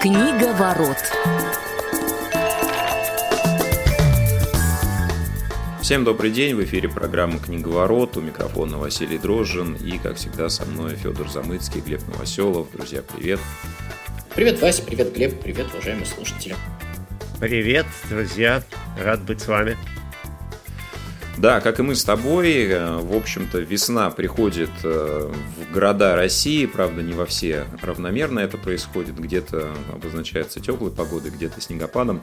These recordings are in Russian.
Книга ворот. Всем добрый день, в эфире программа «Книговорот», у микрофона Василий Дрожжин и, как всегда, со мной Федор Замыцкий, Глеб Новоселов. Друзья, привет! Привет, Вася, привет, Глеб, привет, уважаемые слушатели. Привет, друзья, рад быть с вами. Да, как и мы с тобой, э, в общем-то, весна приходит э, в города России, правда, не во все равномерно это происходит, где-то обозначается теплой погодой, где-то снегопадом,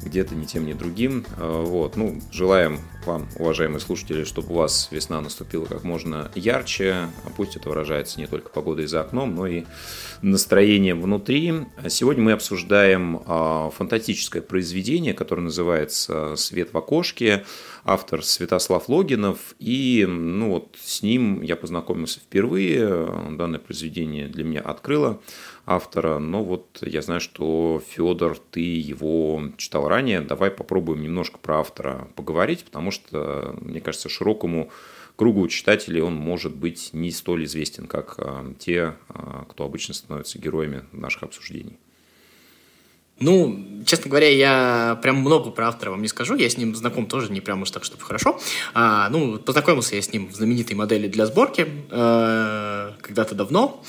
где-то ни тем, ни другим. Э, вот, ну, желаем вам, уважаемые слушатели, чтобы у вас весна наступила как можно ярче, а пусть это выражается не только погодой за окном, но и настроением внутри. Сегодня мы обсуждаем фантастическое произведение, которое называется «Свет в окошке», автор Святослав Логинов, и ну, вот с ним я познакомился впервые. Данное произведение для меня открыло автора, но вот я знаю, что Федор, ты его читал ранее. Давай попробуем немножко про автора поговорить, потому что, мне кажется, широкому кругу читателей он может быть не столь известен, как а, те, а, кто обычно становятся героями наших обсуждений. Ну, честно говоря, я прям много про автора вам не скажу. Я с ним знаком тоже не прям уж так, чтобы хорошо. А, ну, познакомился я с ним в знаменитой модели для сборки э, когда-то давно.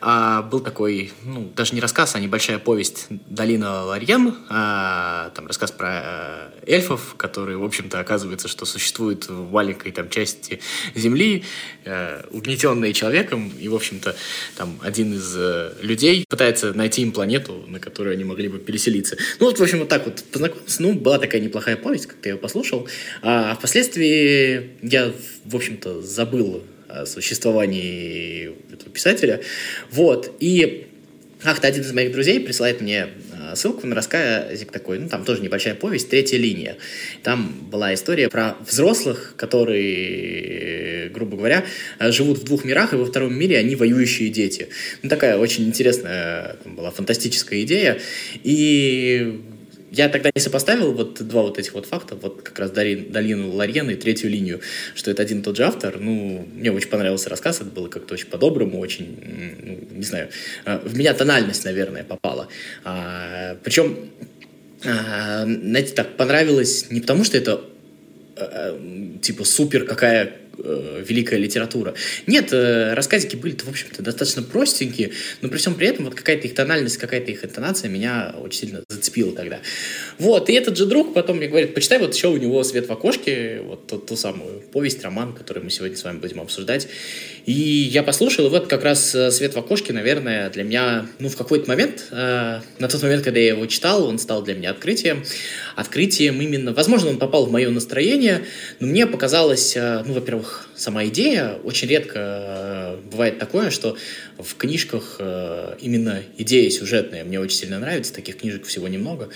А, был такой, ну, даже не рассказ, а небольшая повесть «Долина Ларьен». А, там рассказ про э, эльфов, которые, в общем-то, оказывается, что существуют в маленькой там части Земли, э, угнетенные человеком. И, в общем-то, там один из э, людей пытается найти им планету, на которую они могли бы переселиться. Ну, вот, в общем, вот так вот познакомился. Ну, была такая неплохая повесть, как-то я ее послушал. А впоследствии я, в общем-то, забыл о существовании этого писателя. Вот. И как-то один из моих друзей присылает мне ссылку на рассказик такой, ну, там тоже небольшая повесть, третья линия. Там была история про взрослых, которые, грубо говоря, живут в двух мирах, и во втором мире они воюющие дети. Ну, такая очень интересная была фантастическая идея. И я тогда не сопоставил вот два вот этих вот факта, вот как раз долину Ларьена и третью линию, что это один и тот же автор. Ну, мне очень понравился рассказ, это было как-то очень по-доброму, очень, ну, не знаю, э, в меня тональность, наверное, попала. А, причем, а, знаете, так понравилось не потому, что это а, типа супер какая э, великая литература. Нет, э, рассказики были в общем-то, достаточно простенькие, но при всем при этом вот какая-то их тональность, какая-то их интонация меня очень сильно зацепила тогда. Вот, и этот же друг потом мне говорит, почитай вот еще у него «Свет в окошке», вот ту, ту самую повесть, роман, который мы сегодня с вами будем обсуждать. И я послушал, и вот как раз э, «Свет в окошке», наверное, для меня, ну, в какой-то момент, э, на тот момент, когда я его читал, он стал для меня открытием. Открытием именно, возможно, он попал в мое настроение, но мне показалось, э, ну, во-первых, сама идея. Очень редко э, бывает такое, что в книжках э, именно идея сюжетная мне очень сильно нравится, таких книжек всего немного.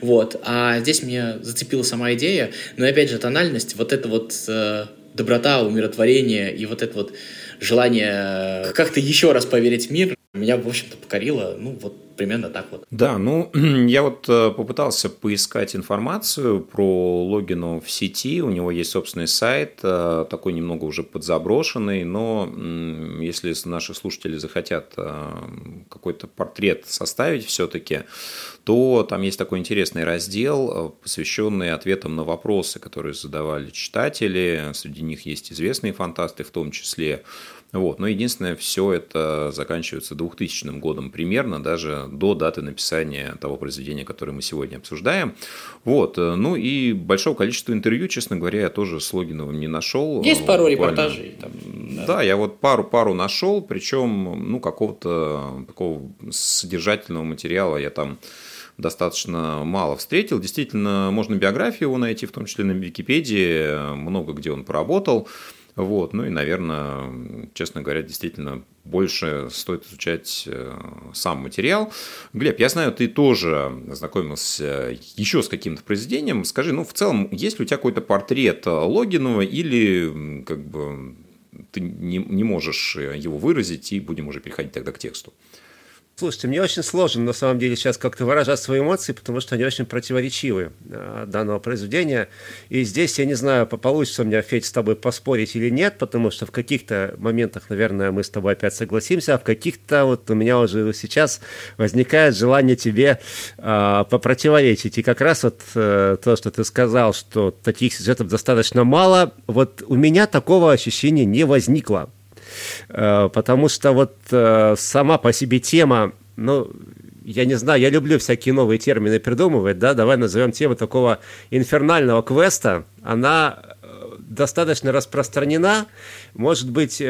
Вот. А здесь мне зацепила сама идея, но опять же тональность, вот это вот э, доброта, умиротворение и вот это вот желание как-то еще раз поверить в мир меня, в общем-то, покорило, ну, вот примерно так вот. Да, ну, я вот э, попытался поискать информацию про Логину в сети, у него есть собственный сайт, э, такой немного уже подзаброшенный, но если наши слушатели захотят э, какой-то портрет составить все-таки, то там есть такой интересный раздел, посвященный ответам на вопросы, которые задавали читатели, среди них есть известные фантасты в том числе, вот. Но единственное, все это заканчивается 2000 годом примерно, даже до даты написания того произведения, которое мы сегодня обсуждаем. Вот. Ну и большого количества интервью, честно говоря, я тоже с Логиновым не нашел. Есть пару Буквально. репортажей. Там, да. да, я вот пару-пару нашел, причем ну, какого-то такого содержательного материала я там достаточно мало встретил. Действительно, можно биографию его найти, в том числе на Википедии, много где он поработал. Вот, ну и, наверное, честно говоря, действительно больше стоит изучать э, сам материал. Глеб, я знаю, ты тоже знакомился еще с каким-то произведением. Скажи, ну, в целом, есть ли у тебя какой-то портрет Логинова или как бы ты не, не можешь его выразить, и будем уже переходить тогда к тексту? Слушайте, мне очень сложно на самом деле сейчас как-то выражать свои эмоции, потому что они очень противоречивы э, данного произведения. И здесь я не знаю, получится у меня, Федь, с тобой поспорить или нет, потому что в каких-то моментах, наверное, мы с тобой опять согласимся, а в каких-то вот у меня уже сейчас возникает желание тебе э, попротиворечить. И как раз вот э, то, что ты сказал, что таких сюжетов достаточно мало, вот у меня такого ощущения не возникло. Э, потому что вот э, сама по себе тема, ну, я не знаю, я люблю всякие новые термины придумывать, да, давай назовем тему такого инфернального квеста, она э, достаточно распространена, может быть,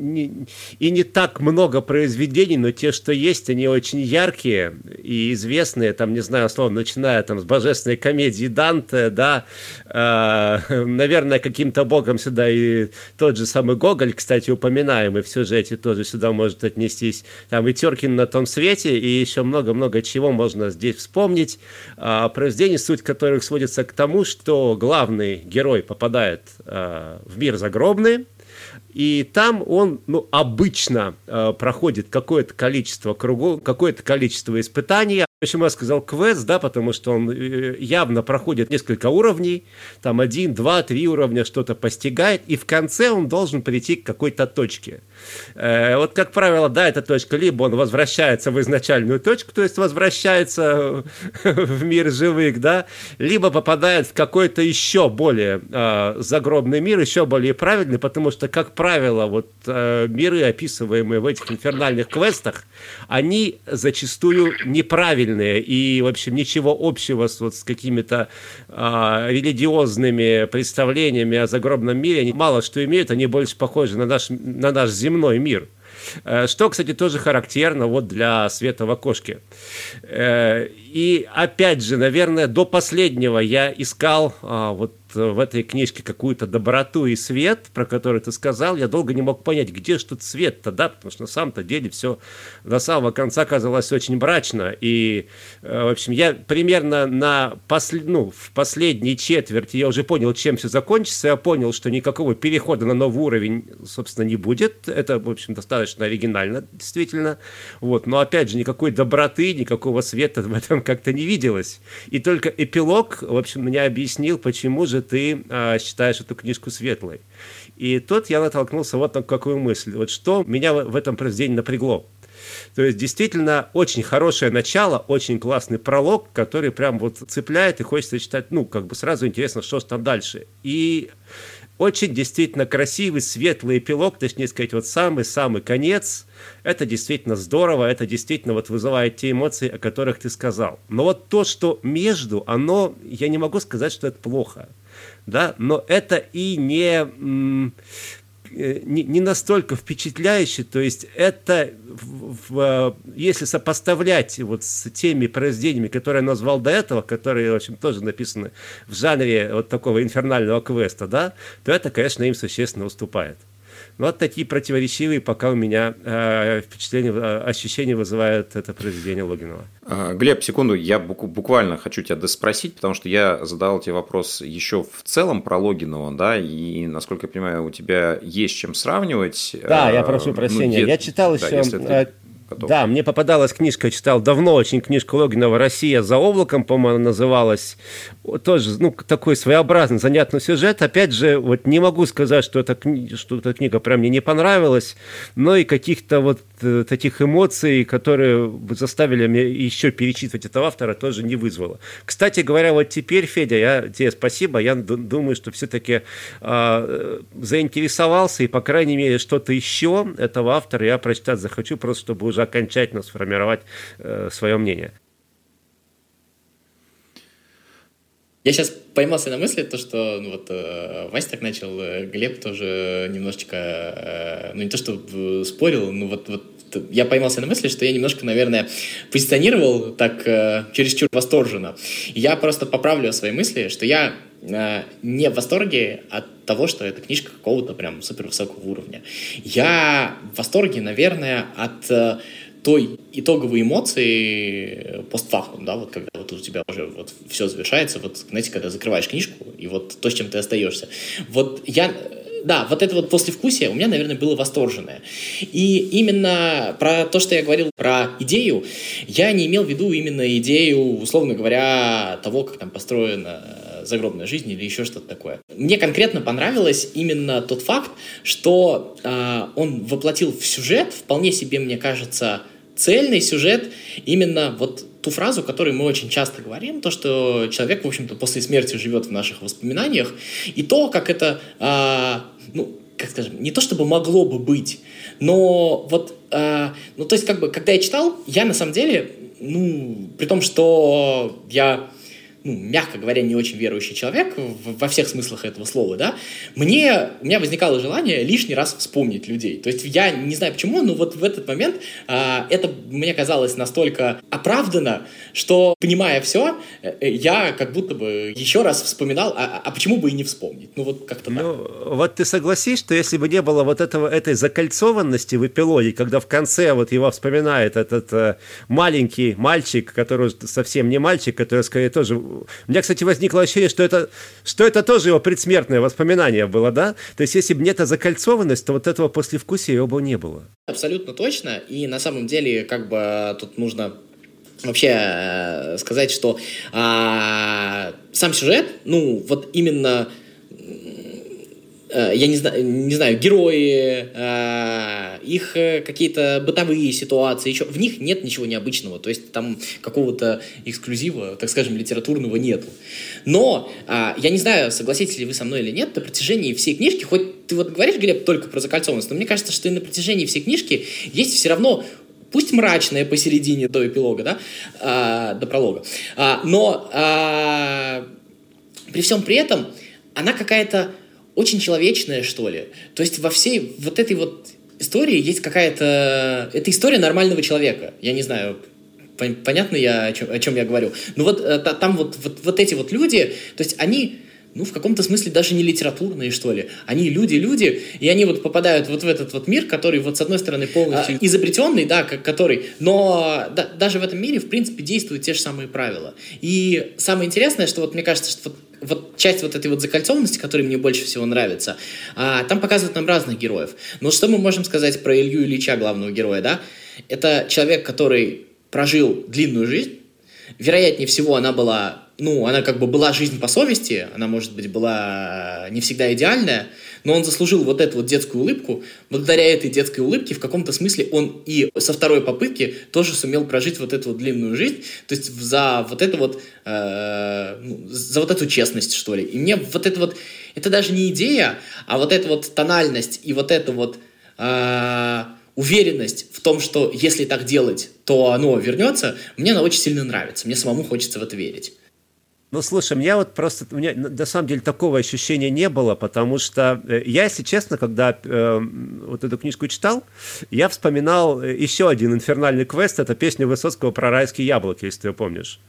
не, и не так много произведений, но те, что есть, они очень яркие и известные, там, не знаю, условно, начиная там с божественной комедии Данте, да, э, наверное, каким-то богом сюда и тот же самый Гоголь, кстати, упоминаемый в сюжете тоже сюда может отнестись, там и Теркин на том свете, и еще много-много чего можно здесь вспомнить. А, произведения, суть которых сводится к тому, что главный герой попадает а, в мир загробный, и там он ну, обычно э, проходит какое-то количество кругов, какое-то количество испытаний, Почему я сказал квест, да, потому что он э, явно проходит несколько уровней, там один, два, три уровня что-то постигает, и в конце он должен прийти к какой-то точке. Э, вот, как правило, да, эта точка, либо он возвращается в изначальную точку, то есть возвращается в мир живых, да, либо попадает в какой-то еще более э, загробный мир, еще более правильный, потому что, как правило, вот э, миры, описываемые в этих инфернальных квестах, они зачастую неправильные правильные и, в общем, ничего общего с, вот, с какими-то а, религиозными представлениями о загробном мире они мало что имеют, они больше похожи на наш, на наш земной мир. Э, что, кстати, тоже характерно вот для света в окошке. Э, и опять же, наверное, до последнего я искал а, вот в этой книжке какую-то доброту и свет, про который ты сказал, я долго не мог понять, где же тут свет-то, да, потому что на самом-то деле все до самого конца казалось очень мрачно. И, э, в общем, я примерно на посл... ну, в последней четверти я уже понял, чем все закончится. Я понял, что никакого перехода на новый уровень, собственно, не будет. Это, в общем, достаточно оригинально, действительно. Вот. Но, опять же, никакой доброты, никакого света в этом как-то не виделось. И только эпилог, в общем, меня объяснил, почему же ты э, считаешь эту книжку светлой. И тут я натолкнулся вот на какую мысль. Вот что меня в этом произведении напрягло. То есть действительно очень хорошее начало, очень классный пролог, который прям вот цепляет и хочется читать, ну, как бы сразу интересно, что там дальше. И очень действительно красивый, светлый эпилог, точнее сказать, вот самый-самый конец. Это действительно здорово, это действительно вот вызывает те эмоции, о которых ты сказал. Но вот то, что между, оно, я не могу сказать, что это плохо да, но это и не, э, не, не настолько впечатляюще, то есть это, в, в, если сопоставлять вот с теми произведениями, которые я назвал до этого, которые, в общем, тоже написаны в жанре вот такого инфернального квеста, да, то это, конечно, им существенно уступает. Ну, вот такие противоречивые пока у меня э, впечатления, э, ощущения вызывает это произведение Логинова. А, Глеб, секунду, я буквально хочу тебя доспросить, потому что я задал тебе вопрос еще в целом про Логинова, да, и, насколько я понимаю, у тебя есть чем сравнивать. Да, я прошу ну, прощения. Ну, я читал да, еще ты готов. Да, мне попадалась книжка, я читал давно очень книжку Логинова «Россия за облаком», по-моему, называлась. Тоже, ну, такой своеобразный, занятный сюжет. Опять же, вот не могу сказать, что эта, что эта книга прям мне не понравилась, но и каких-то вот э, таких эмоций, которые заставили меня еще перечитывать этого автора, тоже не вызвало. Кстати говоря, вот теперь, Федя, я тебе спасибо, я думаю, что все-таки э, заинтересовался, и, по крайней мере, что-то еще этого автора я прочитать захочу, просто чтобы уже уже окончательно сформировать э, свое мнение. Я сейчас поймался на мысли, то, что ну, вот, э, Вася так начал, э, Глеб тоже немножечко, э, ну не то, что спорил, но вот, вот я поймался на мысли, что я немножко, наверное, позиционировал так э, чересчур восторженно. Я просто поправлю свои мысли, что я не в восторге от того, что эта книжка какого-то прям супер высокого уровня. Я в восторге, наверное, от э, той итоговой эмоции постфактум, да, вот когда вот у тебя уже вот все завершается, вот, знаете, когда закрываешь книжку, и вот то, с чем ты остаешься. Вот я да, вот это вот послевкусие у меня, наверное, было восторженное. И именно про то, что я говорил про идею, я не имел в виду именно идею, условно говоря, того, как там построена загробная жизнь или еще что-то такое. Мне конкретно понравилось именно тот факт, что э, он воплотил в сюжет, вполне себе, мне кажется, цельный сюжет, именно вот ту фразу, которую мы очень часто говорим, то, что человек, в общем-то, после смерти живет в наших воспоминаниях, и то, как это, э, ну, как скажем, не то чтобы могло бы быть, но вот, э, ну, то есть, как бы, когда я читал, я на самом деле, ну, при том, что я ну, мягко говоря, не очень верующий человек во всех смыслах этого слова, да, мне, у меня возникало желание лишний раз вспомнить людей. То есть я не знаю почему, но вот в этот момент а, это мне казалось настолько оправдано, что, понимая все, э, я как будто бы еще раз вспоминал, а, а почему бы и не вспомнить? Ну вот как-то ну, так. Вот ты согласись, что если бы не было вот этого, этой закольцованности в эпилоге, когда в конце вот его вспоминает этот э, маленький мальчик, который совсем не мальчик, который скорее тоже у меня, кстати, возникло ощущение, что это, что это тоже его предсмертное воспоминание было, да? То есть, если бы не эта закольцованность, то вот этого послевкусия его бы не было. Абсолютно точно. И на самом деле, как бы тут нужно вообще э, сказать, что а, сам сюжет, ну, вот именно я не знаю, не знаю, герои, э, их э, какие-то бытовые ситуации, еще в них нет ничего необычного, то есть там какого-то эксклюзива, так скажем, литературного нету. Но я не знаю, согласитесь ли вы со мной или нет, на протяжении всей книжки, хоть ты вот говоришь, Глеб, только про закольцованность, но мне кажется, что и на протяжении всей книжки есть все равно пусть мрачное посередине до эпилога, да, а, до пролога, а, но а, при всем при этом она какая-то очень человечное, что ли. То есть во всей вот этой вот истории есть какая-то... Это история нормального человека. Я не знаю, понятно я, о чем, о чем я говорю. Но вот э, там вот, вот, вот эти вот люди, то есть они ну, в каком-то смысле даже не литературные, что ли. Они люди-люди, и они вот попадают вот в этот вот мир, который вот с одной стороны полностью а, изобретенный, да, как, который, но да, даже в этом мире, в принципе, действуют те же самые правила. И самое интересное, что вот мне кажется, что вот вот часть вот этой вот закольцованности, которая мне больше всего нравится, а, там показывают нам разных героев. Но что мы можем сказать про Илью Ильича, главного героя, да? Это человек, который прожил длинную жизнь, вероятнее всего она была, ну, она как бы была жизнь по совести, она, может быть, была не всегда идеальная, но он заслужил вот эту вот детскую улыбку. Благодаря этой детской улыбке в каком-то смысле он и со второй попытки тоже сумел прожить вот эту вот длинную жизнь, то есть за вот это вот, э, ну, за вот эту честность, что ли. И мне вот это вот, это даже не идея, а вот эта вот тональность и вот эта вот э, уверенность в том, что если так делать, то оно вернется, мне она очень сильно нравится. Мне самому хочется в это верить. Ну, слушай, меня вот просто, у меня на самом деле такого ощущения не было, потому что э, я, если честно, когда э, вот эту книжку читал, я вспоминал э, еще один инфернальный квест, это песня Высоцкого про райские яблоки, если ты помнишь.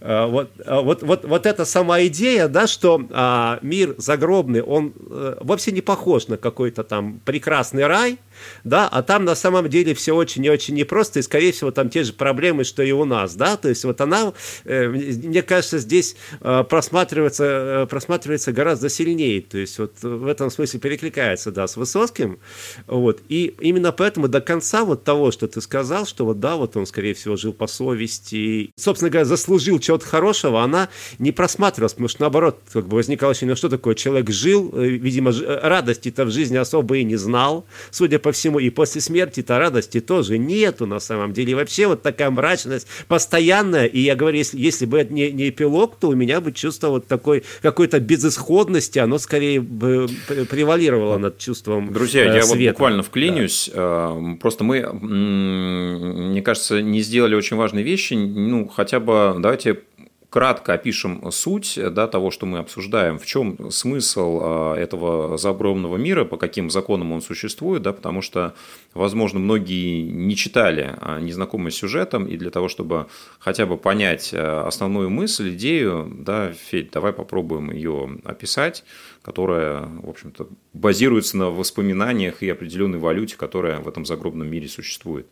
Э, вот, вот, вот, вот эта сама идея, да, что а, мир загробный, он а, вовсе не похож на какой-то там прекрасный рай, да, а там на самом деле все очень и очень непросто, и, скорее всего, там те же проблемы, что и у нас, да, то есть вот она, э, мне кажется, здесь э, просматривается, э, просматривается гораздо сильнее, то есть вот в этом смысле перекликается, да, с Высоцким, вот, и именно поэтому до конца вот того, что ты сказал, что вот, да, вот он, скорее всего, жил по совести, собственно говоря, заслужил чего-то хорошего, она не просматривалась, потому что, наоборот, как бы возникало ощущение, ну, что такое, человек жил, видимо, радости-то в жизни особо и не знал, судя по всему, и после смерти-то радости тоже нету на самом деле. И вообще вот такая мрачность постоянная. И я говорю, если, если бы это не, не эпилог, то у меня бы чувство вот такой какой-то безысходности, оно скорее бы превалировало над чувством Друзья, э, я света. вот буквально вклинюсь. Да. Э, просто мы, мне кажется, не сделали очень важные вещи. Ну, хотя бы давайте кратко опишем суть да, того, что мы обсуждаем, в чем смысл а, этого загробного мира, по каким законам он существует, да, потому что, возможно, многие не читали, а, не знакомы с сюжетом, и для того, чтобы хотя бы понять а, основную мысль, идею, да, Федь, давай попробуем ее описать, которая, в общем-то, базируется на воспоминаниях и определенной валюте, которая в этом загробном мире существует.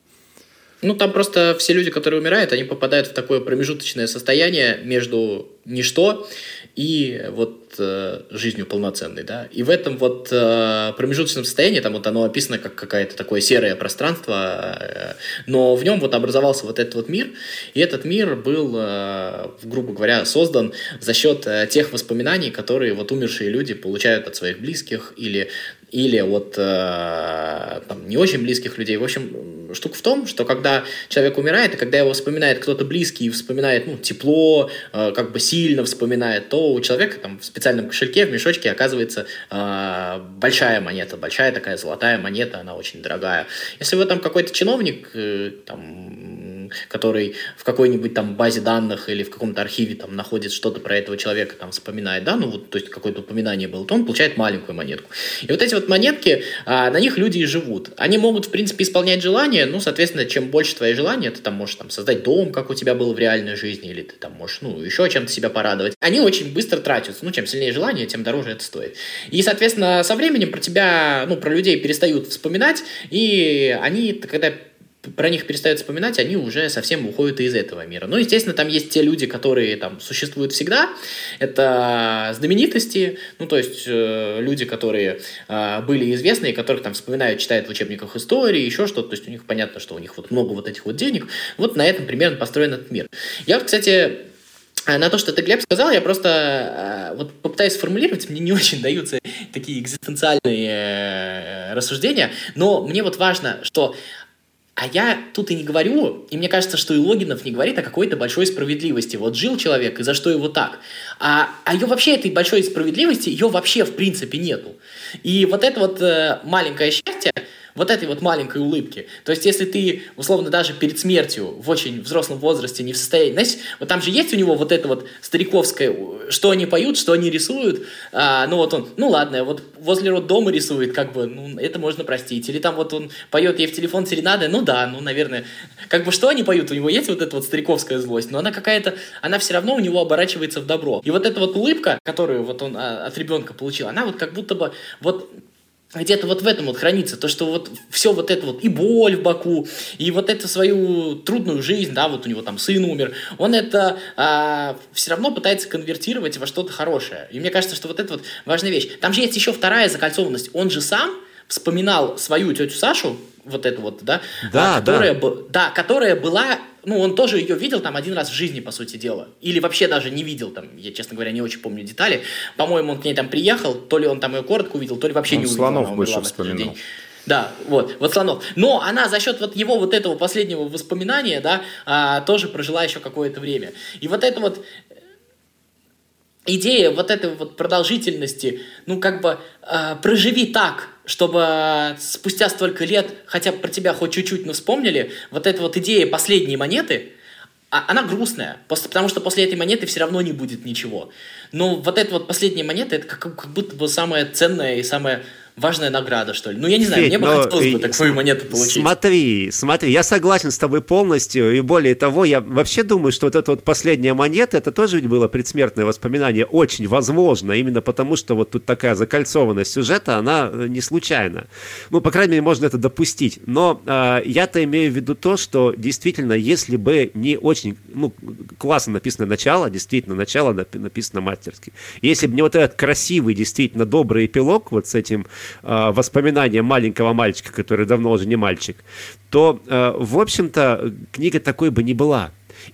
Ну, там просто все люди, которые умирают, они попадают в такое промежуточное состояние между ничто и вот э, жизнью полноценной, да. И в этом вот э, промежуточном состоянии, там вот оно описано как какое-то такое серое пространство, э, но в нем вот образовался вот этот вот мир, и этот мир был, э, грубо говоря, создан за счет э, тех воспоминаний, которые вот умершие люди получают от своих близких или или от э, там, не очень близких людей. В общем, штука в том, что когда человек умирает, и когда его вспоминает кто-то близкий, и вспоминает ну, тепло, э, как бы сильно вспоминает, то у человека там, в специальном кошельке, в мешочке оказывается э, большая монета, большая такая золотая монета, она очень дорогая. Если вы там какой-то чиновник, э, там, который в какой-нибудь там базе данных или в каком-то архиве там находит что-то про этого человека, там вспоминает, да, ну вот, то есть какое-то упоминание было, то он получает маленькую монетку. И вот эти вот монетки, а, на них люди и живут. Они могут, в принципе, исполнять желания, ну, соответственно, чем больше твои желания, ты там можешь там создать дом, как у тебя было в реальной жизни, или ты там можешь, ну, еще чем-то себя порадовать. Они очень быстро тратятся, ну, чем сильнее желание, тем дороже это стоит. И, соответственно, со временем про тебя, ну, про людей перестают вспоминать, и они, когда про них перестают вспоминать, они уже совсем уходят из этого мира. Ну, естественно, там есть те люди, которые там существуют всегда. Это знаменитости, ну, то есть э, люди, которые э, были известны, которых там вспоминают, читают в учебниках истории, еще что-то. То есть у них понятно, что у них вот много вот этих вот денег. Вот на этом примерно построен этот мир. Я кстати, э, на то, что ты, Глеб, сказал, я просто э, вот попытаюсь сформулировать, мне не очень даются такие экзистенциальные э, рассуждения, но мне вот важно, что а я тут и не говорю, и мне кажется, что и Логинов не говорит о какой-то большой справедливости. Вот жил человек, и за что его так. А, а ее вообще, этой большой справедливости, ее вообще в принципе нету. И вот это вот э, маленькое счастье, вот этой вот маленькой улыбки. То есть, если ты, условно, даже перед смертью в очень взрослом возрасте не в состоянии... Знаете, вот там же есть у него вот это вот стариковское, что они поют, что они рисуют. А, ну вот он, ну ладно, вот возле роддома рисует, как бы, ну это можно простить. Или там вот он поет ей в телефон серенады, ну да, ну, наверное, как бы что они поют, у него есть вот эта вот стариковская злость, но она какая-то, она все равно у него оборачивается в добро. И вот эта вот улыбка, которую вот он а, от ребенка получил, она вот как будто бы вот где-то вот в этом вот хранится, то, что вот все вот это вот, и боль в боку, и вот эту свою трудную жизнь, да, вот у него там сын умер, он это а, все равно пытается конвертировать во что-то хорошее. И мне кажется, что вот это вот важная вещь. Там же есть еще вторая закольцованность. Он же сам вспоминал свою тетю Сашу, вот эту вот, да, да, а, которая, да. да, которая была ну, он тоже ее видел там один раз в жизни, по сути дела. Или вообще даже не видел там, я, честно говоря, не очень помню детали. По-моему, он к ней там приехал, то ли он там ее коротко увидел, то ли вообще он не увидел. Слонов больше вспоминал. Да, вот, вот Слонов. Но она за счет вот его вот этого последнего воспоминания, да, а, тоже прожила еще какое-то время. И вот это вот идея вот этой вот продолжительности, ну, как бы, э, проживи так, чтобы спустя столько лет хотя бы про тебя хоть чуть-чуть, но вспомнили, вот эта вот идея последней монеты, а, она грустная, потому что после этой монеты все равно не будет ничего. Но вот эта вот последняя монета, это как, как будто бы самое ценное и самое важная награда, что ли. Ну, я не знаю, Федь, мне бы хотелось бы такую монету получить. Смотри, смотри, я согласен с тобой полностью, и более того, я вообще думаю, что вот эта вот последняя монета, это тоже ведь было предсмертное воспоминание, очень возможно, именно потому, что вот тут такая закольцованность сюжета, она э, не случайна. Ну, по крайней мере, можно это допустить. Но э, я-то имею в виду то, что действительно, если бы не очень, ну, классно написано начало, действительно, начало написано мастерски, если бы не вот этот красивый, действительно добрый эпилог вот с этим э, воспоминания маленького мальчика, который давно уже не мальчик, то, э, в общем-то, книга такой бы не была.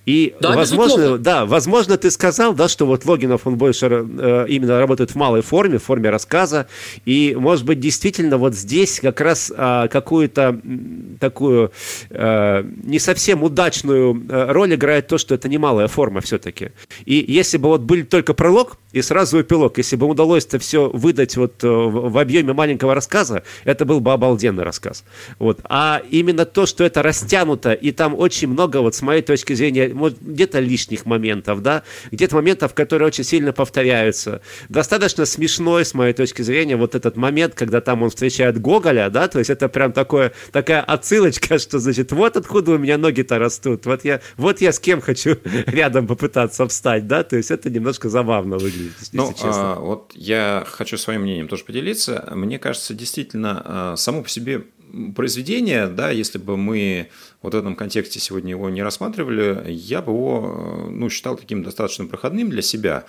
И, да, возможно, да, возможно, ты сказал, да, что вот Логинов, он больше э, именно работает в малой форме, в форме рассказа, и, может быть, действительно вот здесь как раз э, какую-то такую э, не совсем удачную э, роль играет то, что это не малая форма все-таки. И если бы вот был только пролог и сразу эпилог, если бы удалось это все выдать вот э, в, в объеме маленького рассказа, это был бы обалденный рассказ. Вот. А именно то, что это растянуто, и там очень много, вот с моей точки зрения, может, где-то лишних моментов, да, где-то моментов, которые очень сильно повторяются. Достаточно смешной, с моей точки зрения, вот этот момент, когда там он встречает Гоголя, да, то есть это прям такое, такая отсылочка, что, значит, вот откуда у меня ноги-то растут, вот я, вот я с кем хочу рядом попытаться встать, да, то есть это немножко забавно выглядит, если ну, честно. А, вот я хочу своим мнением тоже поделиться. Мне кажется, действительно, а, само по себе произведение, да, если бы мы вот в этом контексте сегодня его не рассматривали, я бы его ну, считал таким достаточно проходным для себя.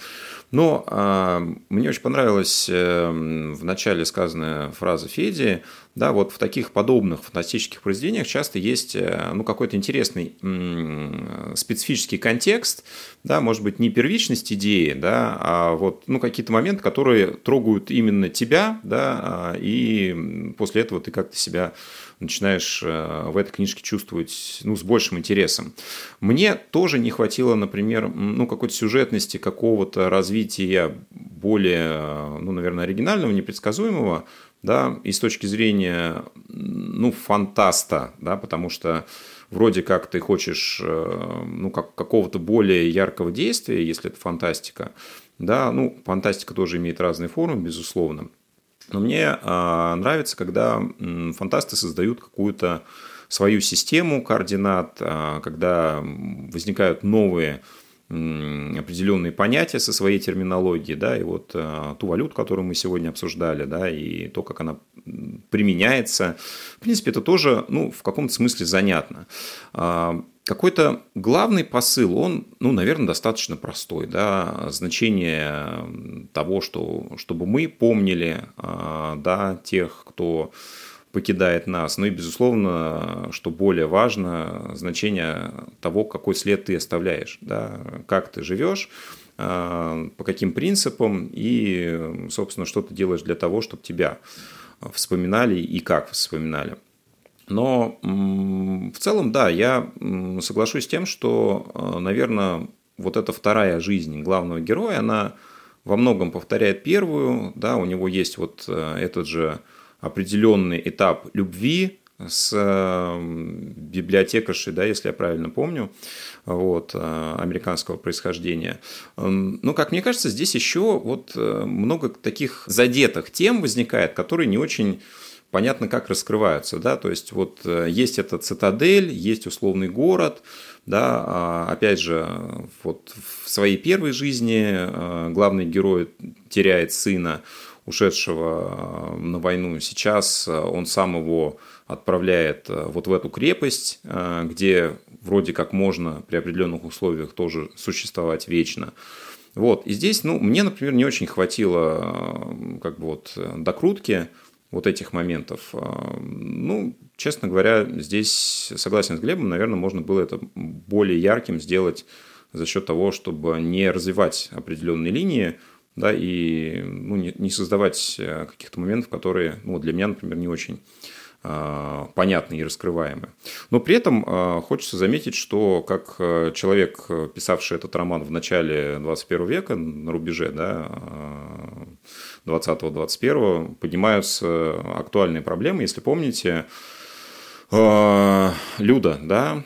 Но э, мне очень понравилась э, в начале сказанная фраза Феди. Да, вот в таких подобных фантастических произведениях часто есть э, ну, какой-то интересный э, специфический контекст, да, может быть, не первичность идеи, да, а вот ну, какие-то моменты, которые трогают именно тебя, да, и после этого ты как-то себя начинаешь э, в этой книжке чувствовать ну, с большим интересом. Мне тоже не хватило, например, ну, какой-то сюжетности, какого-то развития более, ну, наверное, оригинального, непредсказуемого, да, и с точки зрения, ну, фантаста, да, потому что вроде как ты хочешь, э, ну, как, какого-то более яркого действия, если это фантастика, да, ну, фантастика тоже имеет разные формы, безусловно, но мне а, нравится, когда фантасты создают какую-то свою систему координат, а, когда возникают новые определенные понятия со своей терминологией, да, и вот э, ту валюту, которую мы сегодня обсуждали, да, и то, как она применяется, в принципе, это тоже, ну, в каком-то смысле занятно. Какой-то главный посыл, он, ну, наверное, достаточно простой, да, значение того, что, чтобы мы помнили, э, да, тех, кто покидает нас. Ну и, безусловно, что более важно, значение того, какой след ты оставляешь, да, как ты живешь, а, по каким принципам и, собственно, что ты делаешь для того, чтобы тебя вспоминали и как вспоминали. Но в целом, да, я соглашусь с тем, что, а, наверное, вот эта вторая жизнь главного героя, она во многом повторяет первую, да, у него есть вот э, этот же определенный этап любви с библиотекаршей, да, если я правильно помню, вот, э, американского происхождения. Но, как мне кажется, здесь еще вот э, много таких задетых тем возникает, которые не очень понятно, как раскрываются, да, то есть вот э, есть эта цитадель, есть условный город, да, а, опять же, вот в своей первой жизни главный герой теряет сына, ушедшего э, на войну. Сейчас э, он сам его отправляет э, вот в эту крепость, где вроде как можно при определенных условиях тоже существовать вечно. Вот. И здесь, ну, мне, например, не очень хватило как бы вот докрутки вот этих моментов. Ну, честно говоря, здесь, согласен с Глебом, наверное, можно было это более ярким сделать за счет того, чтобы не развивать определенные линии, да, и ну, не, создавать э, каких-то моментов, которые ну, для меня, например, не очень э, понятны и раскрываемы. Но при этом э, хочется заметить, что как э, человек, писавший этот роман в начале 21 века, на рубеже да, 20-21, поднимаются актуальные проблемы. Если помните, Люда, да,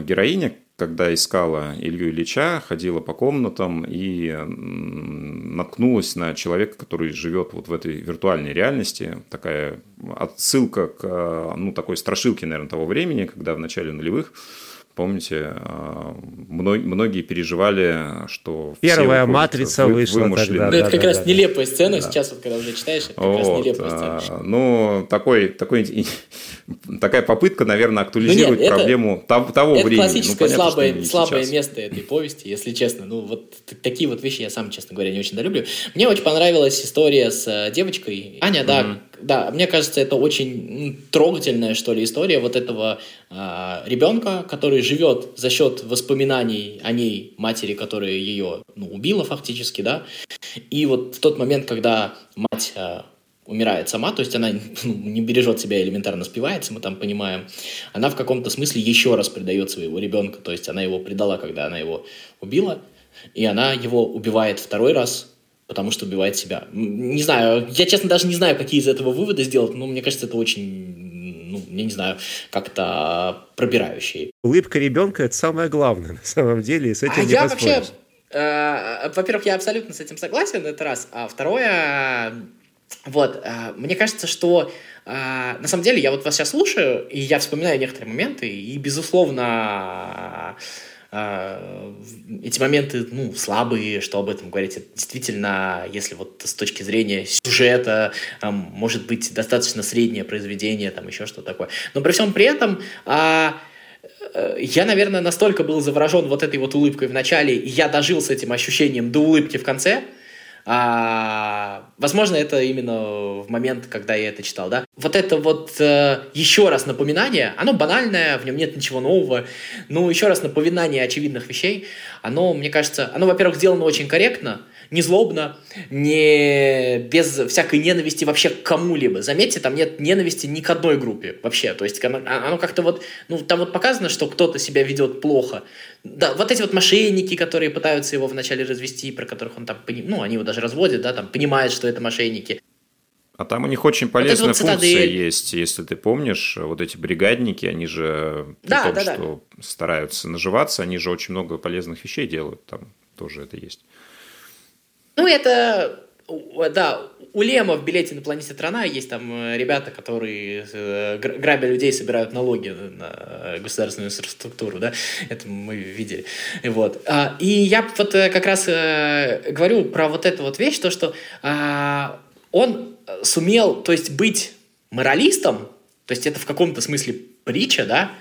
героиня, когда искала Илью Ильича, ходила по комнатам и наткнулась на человека, который живет вот в этой виртуальной реальности. Такая отсылка к ну, такой страшилке, наверное, того времени, когда в начале нулевых Помните, а, многие переживали, что первая матрица вы, вышла вымышлены. тогда. Ну, это как да, раз да, нелепая сцена да. сейчас, вот когда уже читаешь, это как вот, раз нелепая сцена. А, ну, такой, такой, такая попытка, наверное, актуализировать ну, нет, проблему это, того, того это времени. Это классическое ну, понятно, слабое, слабое место этой повести, если честно. Ну, вот такие вот вещи я сам, честно говоря, не очень долюблю. Мне очень понравилась история с э, девочкой. Аня, да, да, мне кажется, это очень трогательная, что ли, история вот этого э, ребенка, который живет за счет воспоминаний о ней, матери, которая ее ну, убила фактически, да. И вот в тот момент, когда мать э, умирает сама, то есть она ну, не бережет себя, элементарно спивается, мы там понимаем, она в каком-то смысле еще раз предает своего ребенка, то есть она его предала, когда она его убила, и она его убивает второй раз, потому что убивает себя. Не знаю, я, честно, даже не знаю, какие из этого выводы сделать, но мне кажется, это очень, ну, я не знаю, как-то пробирающие. Улыбка ребенка – это самое главное, на самом деле, и с этим а не я вообще, э, во-первых, я абсолютно с этим согласен, это раз. А второе, вот, э, мне кажется, что э, на самом деле я вот вас сейчас слушаю, и я вспоминаю некоторые моменты, и, безусловно, э, эти моменты, ну, слабые, что об этом говорить. Это действительно, если вот с точки зрения сюжета, может быть достаточно среднее произведение, там еще что-то такое. Но при всем при этом... Я, наверное, настолько был заворожен вот этой вот улыбкой в начале, и я дожил с этим ощущением до улыбки в конце, а, возможно, это именно в момент, когда я это читал, да. Вот это вот э, еще раз напоминание, оно банальное, в нем нет ничего нового, но еще раз напоминание очевидных вещей, оно, мне кажется, оно, во-первых, сделано очень корректно, не злобно, не без всякой ненависти вообще к кому-либо. Заметьте, там нет ненависти ни к одной группе вообще. То есть оно, оно как-то вот, ну, там вот показано, что кто-то себя ведет плохо. Да, вот эти вот мошенники, которые пытаются его вначале развести, про которых он там, ну, они его даже разводят, да, там, понимают, что это мошенники. А там у них очень полезная вот функция есть, если ты помнишь, вот эти бригадники, они же, при да, том, да, что да. стараются наживаться, они же очень много полезных вещей делают, там тоже это есть. Ну, это да, у Лема в билете на планете Трана есть там э, ребята, которые э, грабя людей собирают налоги на государственную инфраструктуру, да, это мы видели. Вот. А, и я вот как раз э, говорю про вот эту вот вещь, то, что а, он сумел, то есть быть моралистом, то есть это в каком-то смысле притча, да,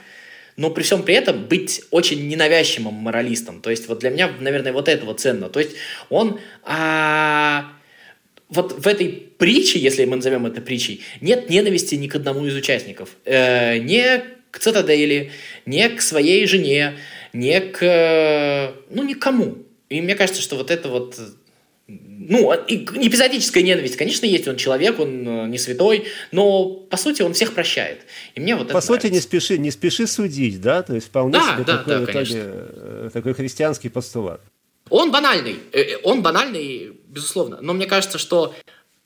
но при всем при этом быть очень ненавязчивым моралистом. То есть вот для меня, наверное, вот это вот ценно. То есть он а, вот в этой притче, если мы назовем это притчей, нет ненависти ни к одному из участников. Э, не к Цитадели, не к своей жене, не к... ну, никому. И мне кажется, что вот это вот ну, а, эпизодическая ненависть, конечно, есть, он человек, он э, не святой, но, по сути, он всех прощает. И мне вот По сути, не спеши, не спеши судить, да? То есть, вполне да, себе да, такой, да, итоге, э, такой христианский постулат. Он банальный, э, он банальный, безусловно, но мне кажется, что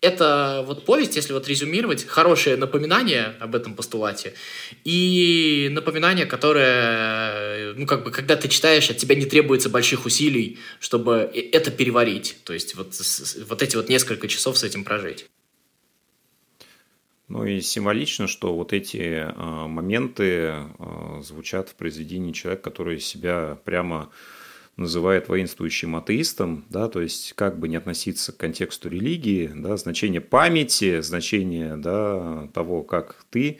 это вот повесть, если вот резюмировать, хорошее напоминание об этом постулате и напоминание, которое, ну, как бы, когда ты читаешь, от тебя не требуется больших усилий, чтобы это переварить, то есть вот, вот эти вот несколько часов с этим прожить. Ну и символично, что вот эти э, моменты э, звучат в произведении человека, который себя прямо называет воинствующим атеистом, да, то есть как бы не относиться к контексту религии, да, значение памяти, значение да, того, как ты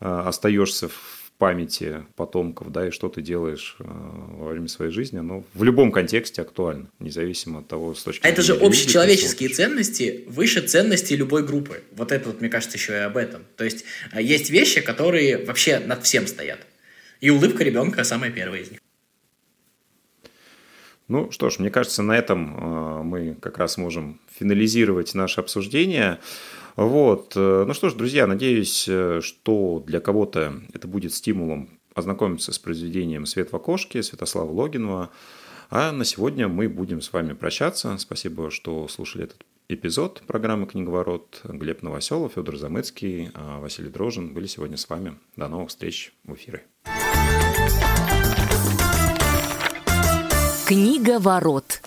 э, остаешься в памяти потомков, да, и что ты делаешь э, во время своей жизни, оно в любом контексте актуально, независимо от того, с точки зрения. А это же общечеловеческие ценности выше ценностей любой группы. Вот это вот, мне кажется, еще и об этом. То есть э, есть вещи, которые вообще над всем стоят. И улыбка ребенка самая первая из них. Ну что ж, мне кажется, на этом э, мы как раз можем финализировать наше обсуждение. Вот. Э, ну что ж, друзья, надеюсь, э, что для кого-то это будет стимулом ознакомиться с произведением «Свет в окошке» Святослава Логинова. А на сегодня мы будем с вами прощаться. Спасибо, что слушали этот эпизод программы «Книговорот». Глеб Новоселов, Федор Замыцкий, Василий Дрожин были сегодня с вами. До новых встреч в эфире. Книга ворот.